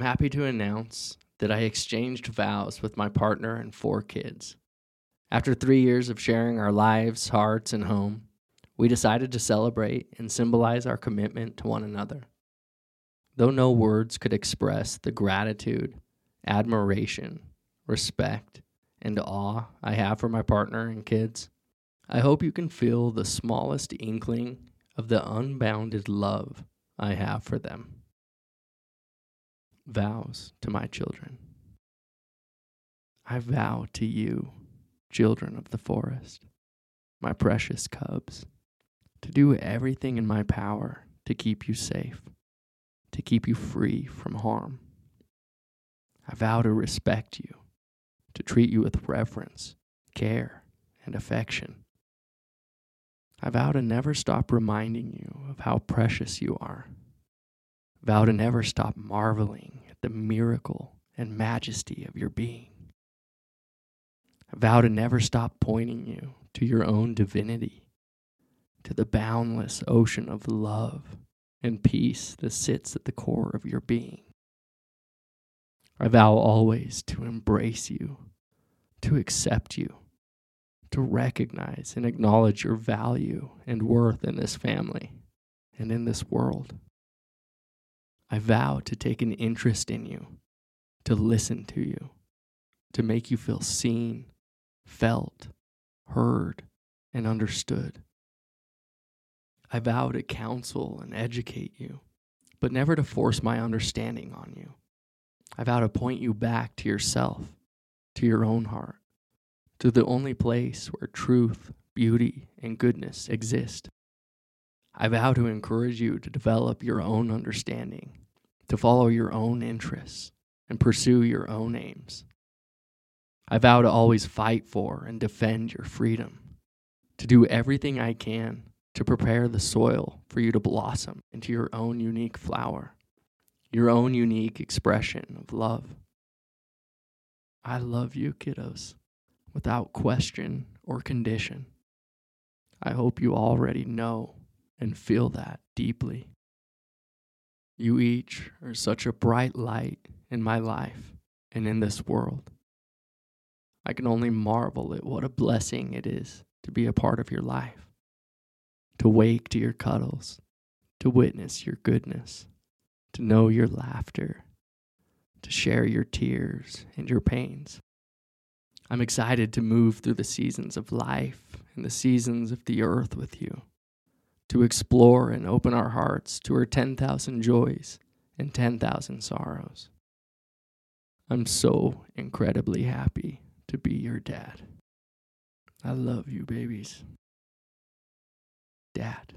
I'm happy to announce that I exchanged vows with my partner and four kids. After three years of sharing our lives, hearts, and home, we decided to celebrate and symbolize our commitment to one another. Though no words could express the gratitude, admiration, respect, and awe I have for my partner and kids, I hope you can feel the smallest inkling of the unbounded love I have for them. Vows to my children. I vow to you, children of the forest, my precious cubs, to do everything in my power to keep you safe, to keep you free from harm. I vow to respect you, to treat you with reverence, care, and affection. I vow to never stop reminding you of how precious you are. Vow to never stop marveling the miracle and majesty of your being. I vow to never stop pointing you to your own divinity, to the boundless ocean of love and peace that sits at the core of your being. I vow always to embrace you, to accept you, to recognize and acknowledge your value and worth in this family and in this world. I vow to take an interest in you, to listen to you, to make you feel seen, felt, heard, and understood. I vow to counsel and educate you, but never to force my understanding on you. I vow to point you back to yourself, to your own heart, to the only place where truth, beauty, and goodness exist. I vow to encourage you to develop your own understanding, to follow your own interests, and pursue your own aims. I vow to always fight for and defend your freedom, to do everything I can to prepare the soil for you to blossom into your own unique flower, your own unique expression of love. I love you, kiddos, without question or condition. I hope you already know and feel that deeply. You each are such a bright light in my life and in this world. I can only marvel at what a blessing it is to be a part of your life, to wake to your cuddles, to witness your goodness, to know your laughter, to share your tears and your pains. I'm excited to move through the seasons of life and the seasons of the earth with you, to explore and open our hearts to her 10,000 joys and 10,000 sorrows. I'm so incredibly happy to be your dad. I love you, babies. Dad.